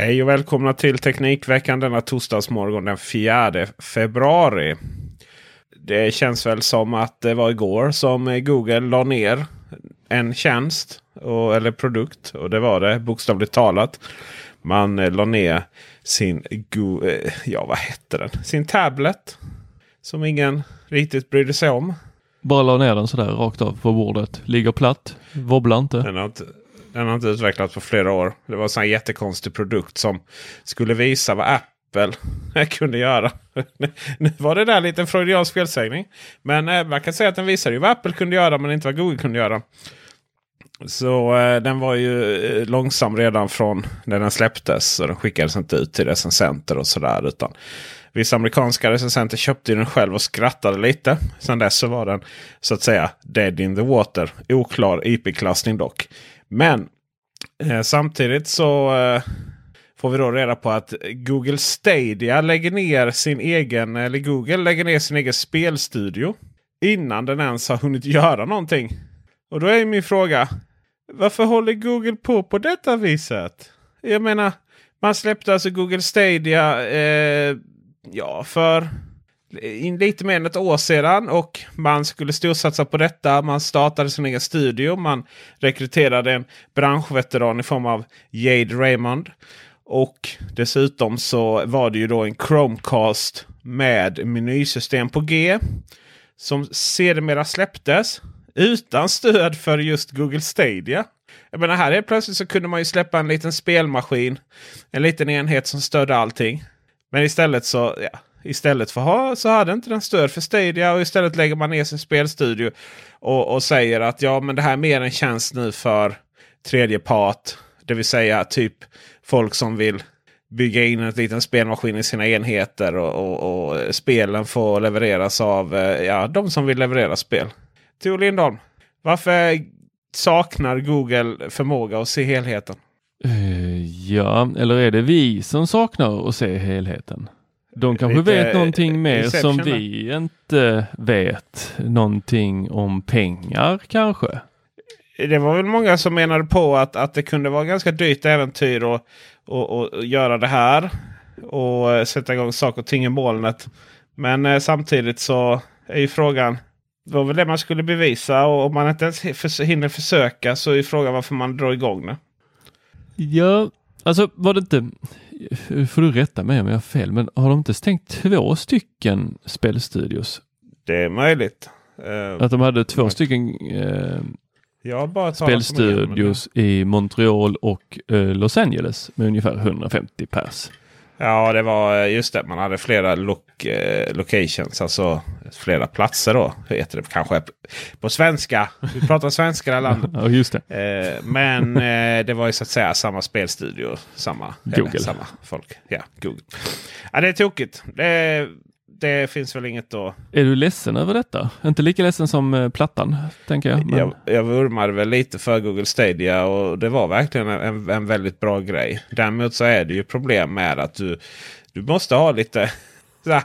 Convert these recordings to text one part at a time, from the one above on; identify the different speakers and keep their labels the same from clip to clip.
Speaker 1: Hej och välkomna till Teknikveckan denna torsdagsmorgon den 4 februari. Det känns väl som att det var igår som Google la ner en tjänst och, eller produkt. Och det var det bokstavligt talat. Man eh, la ner sin, Go eh, ja vad hette den? Sin tablet. Som ingen riktigt brydde sig om.
Speaker 2: Bara la ner den sådär rakt av på bordet. Ligger platt. Wobblar inte.
Speaker 1: Den har inte, den har inte utvecklats på flera år. Det var en sån här jättekonstig produkt som skulle visa vad Apple kunde göra. nu var det där lite en freudiansk felsägning. Men eh, man kan säga att den visade ju vad Apple kunde göra men inte vad Google kunde göra. Så eh, den var ju eh, långsam redan från när den släpptes. Och den skickades inte ut till recensenter och sådär. Utan vissa amerikanska recensenter köpte den själv och skrattade lite. Sen dess så var den så att säga dead in the water. Oklar IP-klassning dock. Men eh, samtidigt så eh, får vi då reda på att Google Stadia lägger ner sin egen, eller Google lägger ner sin egen spelstudio. Innan den ens har hunnit göra någonting. Och då är min fråga. Varför håller Google på på detta viset? Jag menar, man släppte alltså Google Stadia eh, ja, för lite mer än ett år sedan. Och man skulle storsatsa på detta. Man startade sin egen studio. Man rekryterade en branschveteran i form av Jade Raymond. Och dessutom så var det ju då en Chromecast med menysystem på G. Som sedermera släpptes utan stöd för just Google Stadia. Jag menar här helt plötsligt så kunde man ju släppa en liten spelmaskin. En liten enhet som stödde allting. Men istället så, ja, istället för ha, så hade inte den stöd för Stadia och istället lägger man ner sin spelstudio. Och, och säger att ja men det här är mer en tjänst nu för tredje part. Det vill säga typ folk som vill bygga in en liten spelmaskin i sina enheter. Och, och, och spelen får levereras av eh, ja, de som vill leverera spel. Tor Lindholm, varför saknar Google förmåga att se helheten?
Speaker 2: Eh, ja, eller är det vi som saknar att se helheten? De kanske
Speaker 1: Lite
Speaker 2: vet någonting mer som
Speaker 1: där.
Speaker 2: vi inte vet. Någonting om pengar kanske?
Speaker 1: Det var väl många som menade på att, att det kunde vara ganska dyrt äventyr att och, och, göra det här. Och eh, sätta igång saker och ting i molnet. Men eh, samtidigt så är ju frågan. Det var väl det man skulle bevisa och om man inte ens hinner försöka så är frågan varför man drar igång det.
Speaker 2: Ja, alltså var det inte, får du rätta mig om jag har fel, men har de inte stängt två stycken spelstudios?
Speaker 1: Det är möjligt. Eh,
Speaker 2: Att de hade två stycken
Speaker 1: om det, men-
Speaker 2: spelstudios i Montreal och eh, Los Angeles med ungefär 150 pers.
Speaker 1: Ja, det var eh, just det. Man hade flera lo eh, locations, alltså flera platser då. Heter det kanske på svenska? Vi pratar svenska i landet.
Speaker 2: Ja, just det.
Speaker 1: Eh, men det var ju så att säga samma spelstudio. Samma, eller
Speaker 2: Google.
Speaker 1: samma folk. Ja, Google. Ja, det är tokigt. Det är, det finns väl inget att...
Speaker 2: Är du ledsen över detta? Inte lika ledsen som eh, plattan, tänker jag. Men...
Speaker 1: Jag, jag vurmade väl lite för Google Stadia och det var verkligen en, en väldigt bra grej. Däremot så är det ju problem med att du, du måste ha lite så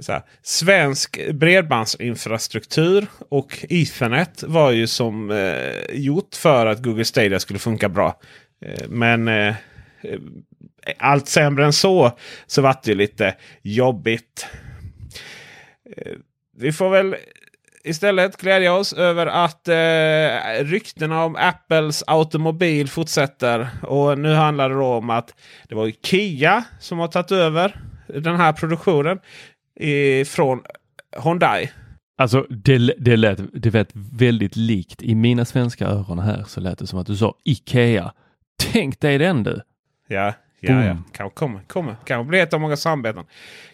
Speaker 1: så här, svensk bredbandsinfrastruktur och Ethernet var ju som eh, gjort för att Google Stadia skulle funka bra. Eh, men eh, allt sämre än så så var det lite jobbigt. Eh, vi får väl istället glädja oss över att eh, ryktena om Apples automobil fortsätter. Och nu handlar det om att det var Kia som har tagit över den här produktionen från Hyundai.
Speaker 2: Alltså det, det, lät, det lät väldigt likt. I mina svenska öron här så lät det som att du sa Ikea. Tänk dig den du!
Speaker 1: Ja, ja, ja. Kanske kommer, kommer. Kanske blir ett av många samarbeten.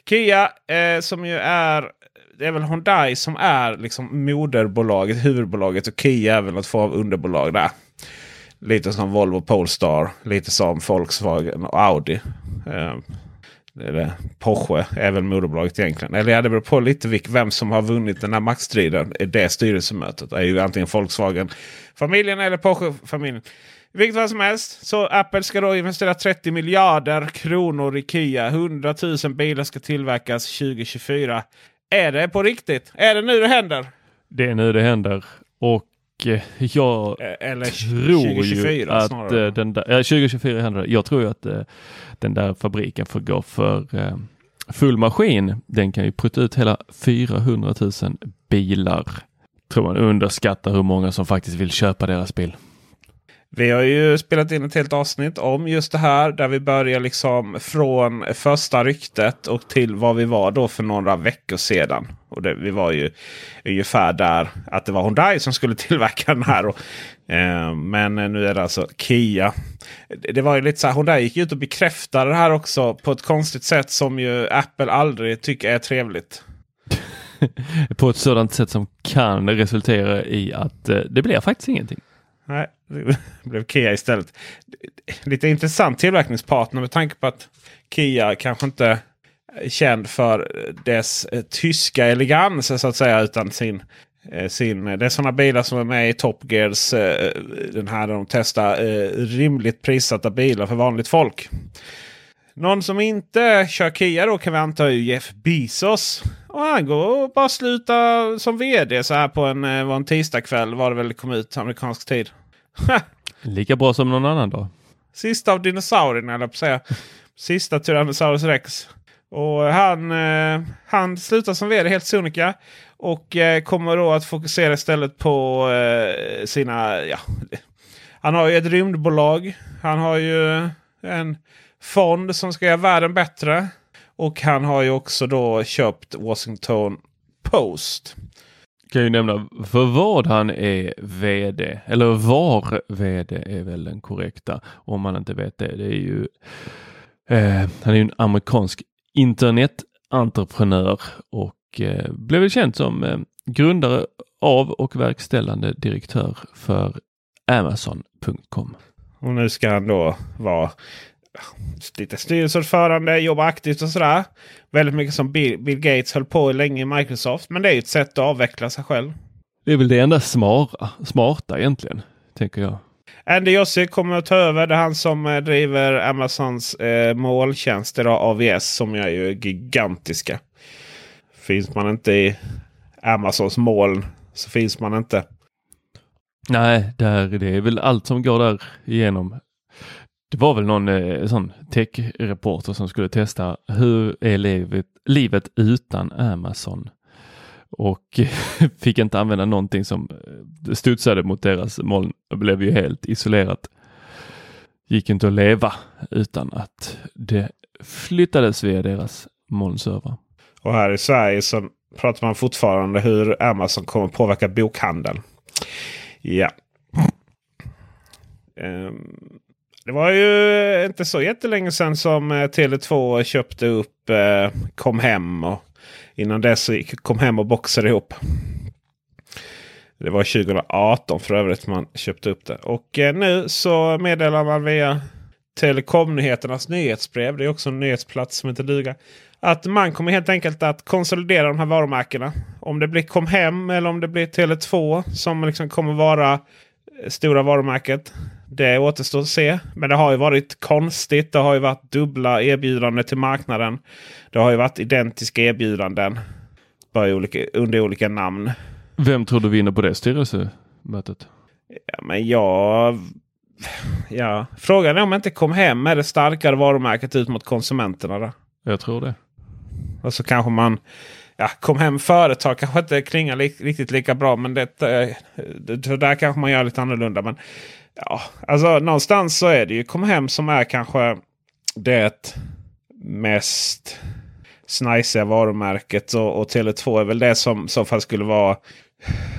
Speaker 1: Kia eh, som ju är det är väl Hyundai som är liksom moderbolaget, huvudbolaget och Kia är väl något form av underbolag där. Lite som Volvo Polestar, lite som Volkswagen och Audi. Eh, eller Porsche är väl moderbolaget egentligen. Eller ja, det beror på lite vem som har vunnit den här maktstriden. Det styrelsemötet är ju antingen Volkswagen-familjen eller Porsche-familjen. Vilket fall som helst. Så Apple ska då investera 30 miljarder kronor i Kia. 100 000 bilar ska tillverkas 2024. Är det på riktigt? Är det nu det händer?
Speaker 2: Det är nu det händer. Och eh, jag
Speaker 1: Eller
Speaker 2: tror
Speaker 1: 2024
Speaker 2: ju att
Speaker 1: snarare.
Speaker 2: eh, den där, ja, 2024 händer det. Jag tror ju att eh, den där fabriken får gå för eh, full maskin. Den kan ju putta ut hela 400 000 bilar. Tror man underskattar hur många som faktiskt vill köpa deras bil.
Speaker 1: Vi har ju spelat in ett helt avsnitt om just det här. Där vi börjar liksom från första ryktet och till vad vi var då för några veckor sedan. Och det, vi var ju ungefär där att det var Hyundai som skulle tillverka den här. Och, eh, men nu är det alltså Kia. Det, det var ju lite så här, Hyundai gick ut och bekräftade det här också på ett konstigt sätt som ju Apple aldrig tycker är trevligt.
Speaker 2: På ett sådant sätt som kan resultera i att eh, det blir faktiskt ingenting.
Speaker 1: Nej, det blev Kia istället. Lite intressant tillverkningspartner med tanke på att Kia kanske inte är känd för dess eh, tyska elegans så att säga. Utan sin, eh, sin, eh, det är sådana bilar som är med i Top Gears. Den här där de testar rimligt prissatta bilar för vanligt folk. Någon som inte kör Kia då kan vi anta är Jeff Bezos. Och han går och bara slutar som vd så här på en, eh, var en tisdagkväll var det väl kom ut amerikansk tid.
Speaker 2: Lika bra som någon annan dag.
Speaker 1: Sista av dinosaurierna eller på säga. Sista Tyrannosaurus rex. Och han, eh, han slutar som vd helt sonika. Och eh, kommer då att fokusera istället på eh, sina... Ja, han har ju ett rymdbolag. Han har ju en fond som ska göra världen bättre. Och han har ju också då köpt Washington Post.
Speaker 2: Kan ju nämna för vad han är VD, eller var VD är väl den korrekta om man inte vet det. Det är ju eh, han är ju en amerikansk internetentreprenör och eh, blev väl känd som eh, grundare av och verkställande direktör för Amazon.com.
Speaker 1: Och nu ska han då vara lite styrelseordförande, jobba aktivt och sådär. Väldigt mycket som Bill, Bill Gates höll på länge i Microsoft. Men det är ju ett sätt att avveckla sig själv.
Speaker 2: Det är väl det enda smarta, smarta egentligen, tänker jag.
Speaker 1: Andy Jassy kommer att ta över. Det är han som eh, driver Amazons eh, molntjänster AVS som är ju gigantiska. Finns man inte i Amazons moln så finns man inte.
Speaker 2: Nej, där, det är väl allt som går där igenom. Det var väl någon eh, sån tech-reporter som skulle testa hur är livet, livet utan Amazon? Och fick inte använda någonting som eh, studsade mot deras moln och blev ju helt isolerat. Gick inte att leva utan att det flyttades via deras molnserver.
Speaker 1: Och här i Sverige så pratar man fortfarande hur Amazon kommer påverka bokhandeln. Ja. Um det var ju eh, inte så jättelänge sedan som eh, Tele2 köpte upp eh, Kom Hem. Och innan dess så gick Kom Hem och boxade ihop. Det var 2018 för övrigt man köpte upp det. Och eh, nu så meddelar man via Telekomnyheternas nyhetsbrev. Det är också en nyhetsplats som inte duger. Att man kommer helt enkelt att konsolidera de här varumärkena. Om det blir Comhem eller om det blir Tele2 som liksom kommer vara eh, stora varumärket. Det återstår att se. Men det har ju varit konstigt. Det har ju varit dubbla erbjudanden till marknaden. Det har ju varit identiska erbjudanden. Bara olika, under olika namn.
Speaker 2: Vem tror du vinner på det styrelsemötet?
Speaker 1: Ja, men jag... Ja, frågan är om inte kom hem med det starkare varumärket ut mot konsumenterna. Då.
Speaker 2: Jag tror det.
Speaker 1: Och så kanske man... Ja, kom hem företag kanske inte klingar li riktigt lika bra. Men det, eh, det, det, där kanske man gör lite annorlunda. Men ja, alltså någonstans så är det ju kom hem som är kanske det mest snajsiga varumärket. Och, och Tele2 är väl det som i så fall skulle vara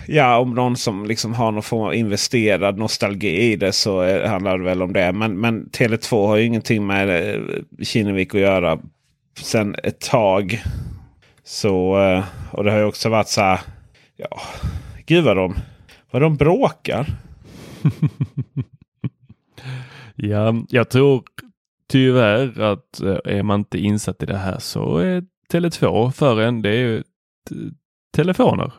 Speaker 1: Ja, om någon som liksom har någon form av investerad nostalgi i det så är, handlar det väl om det. Men, men Tele2 har ju ingenting med eh, Kinnevik att göra sen ett tag. Så, eh, och det har ju också varit så här. Ja, gud vad de, vad de bråkar.
Speaker 2: ja, jag tror tyvärr att eh, är man inte insatt i det här så är Tele2 för en. Det är ju telefoner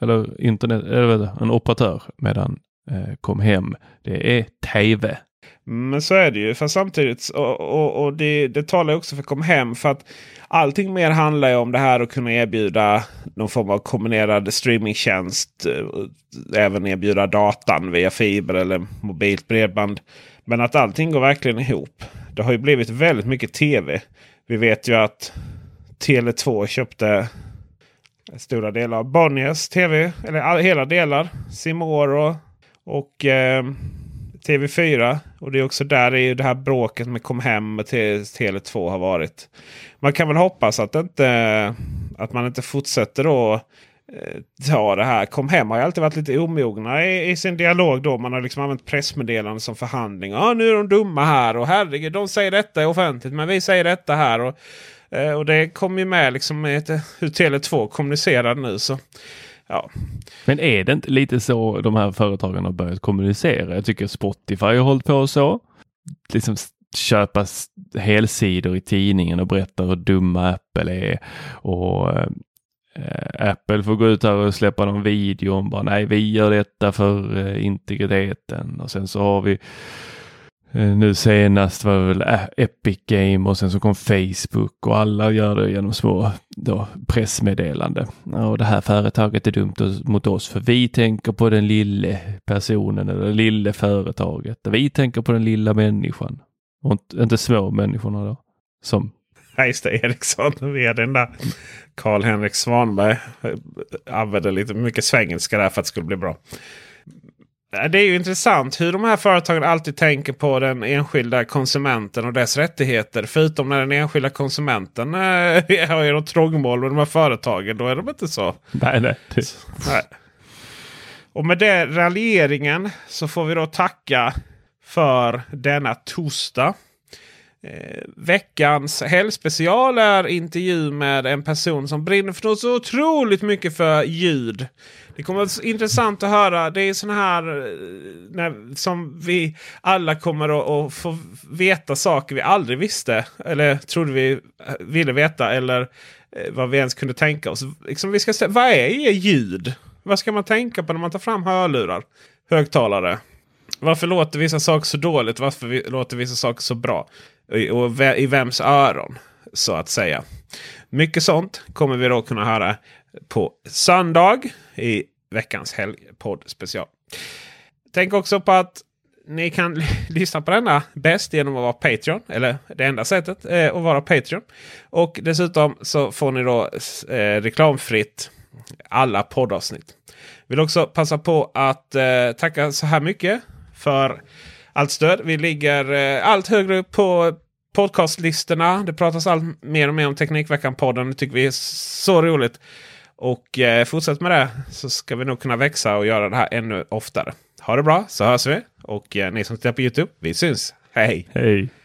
Speaker 2: eller internet, eller en operatör medan eh, kom hem. Det är tv.
Speaker 1: Men så är det ju. Fast samtidigt och, och, och det, det talar också för kom hem. För att allting mer handlar ju om det här att kunna erbjuda någon form av kombinerad streamingtjänst. Eh, även erbjuda datan via fiber eller mobilt bredband. Men att allting går verkligen ihop. Det har ju blivit väldigt mycket tv. Vi vet ju att Tele2 köpte stora delar av Bonniers TV. Eller hela delar. Simoro och eh, TV4. Och det är också där är det här bråket med Kom Hem och Tele2 har varit. Man kan väl hoppas att, inte, att man inte fortsätter då eh, ta det här. Kom Hem har ju alltid varit lite omogna i, i, sin dialog. då. Man har liksom använt pressmeddelanden som förhandling. Ja, nu är de dumma här och herregud, de säger detta offentligt men vi säger detta här. Och eh, och det kommer ju med liksom eh, hur Tele2 kommunicerar nu. Så, ja.
Speaker 2: Men är det inte lite så de här företagen har börjat kommunicera? Jag tycker Spotify har hållit på så. Liksom köpa helsidor i tidningen och berätta hur dumma Apple är. Och eh, Apple får gå ut här och släppa någon video om bara nej, vi gör detta för eh, integriteten. Och sen så har vi Eh, nu senast var det väl Epic Game och sen så kom Facebook och alla gör det genom små då, pressmeddelande. Och det här företaget är dumt mot oss för vi tänker på den lille personen eller det lille företaget. Vi tänker på den lilla människan. Och inte, inte små människorna då. Som
Speaker 1: Ja, just det. Ericsson. Vdn där. Karl-Henrik Svanberg eh, använde lite mycket svengelska där för att det skulle bli bra. Det är ju intressant hur de här företagen alltid tänker på den enskilda konsumenten och dess rättigheter. Förutom när den enskilda konsumenten äh, har något trångmål med de här företagen. Då är de inte så.
Speaker 2: Nej, nej.
Speaker 1: nej. Och med den raljeringen så får vi då tacka för denna torsdag. Eh, veckans helgspecial är intervju med en person som brinner för något så otroligt mycket för ljud. Det kommer att vara intressant att höra. Det är sådana här eh, när, som vi alla kommer att, att, få veta saker vi aldrig visste. Eller trodde vi eh, ville veta. Eller eh, vad vi ens kunde tänka oss. Liksom vi ska se, vad är ljud? Vad ska man tänka på när man tar fram hörlurar? Högtalare. Varför låter vissa saker så dåligt? Varför låter vissa saker så bra? Och i vems öron? Så att säga. Mycket sånt kommer vi då kunna höra på söndag i veckans helgpodd special. Tänk också på att ni kan lyssna på denna bäst genom att vara Patreon. Eller det enda sättet är att vara Patreon. Och dessutom så får ni då eh, reklamfritt alla poddavsnitt. Vill också passa på att eh, tacka så här mycket för allt stöd. Vi ligger eh, allt högre upp på podcastlistorna. Det pratas allt mer och mer om Teknikveckan-podden. Det tycker vi är så roligt. Och eh, fortsätt med det så ska vi nog kunna växa och göra det här ännu oftare. Ha det bra så hörs vi. Och eh, ni som tittar på Youtube, vi syns. Hej!
Speaker 2: Hej!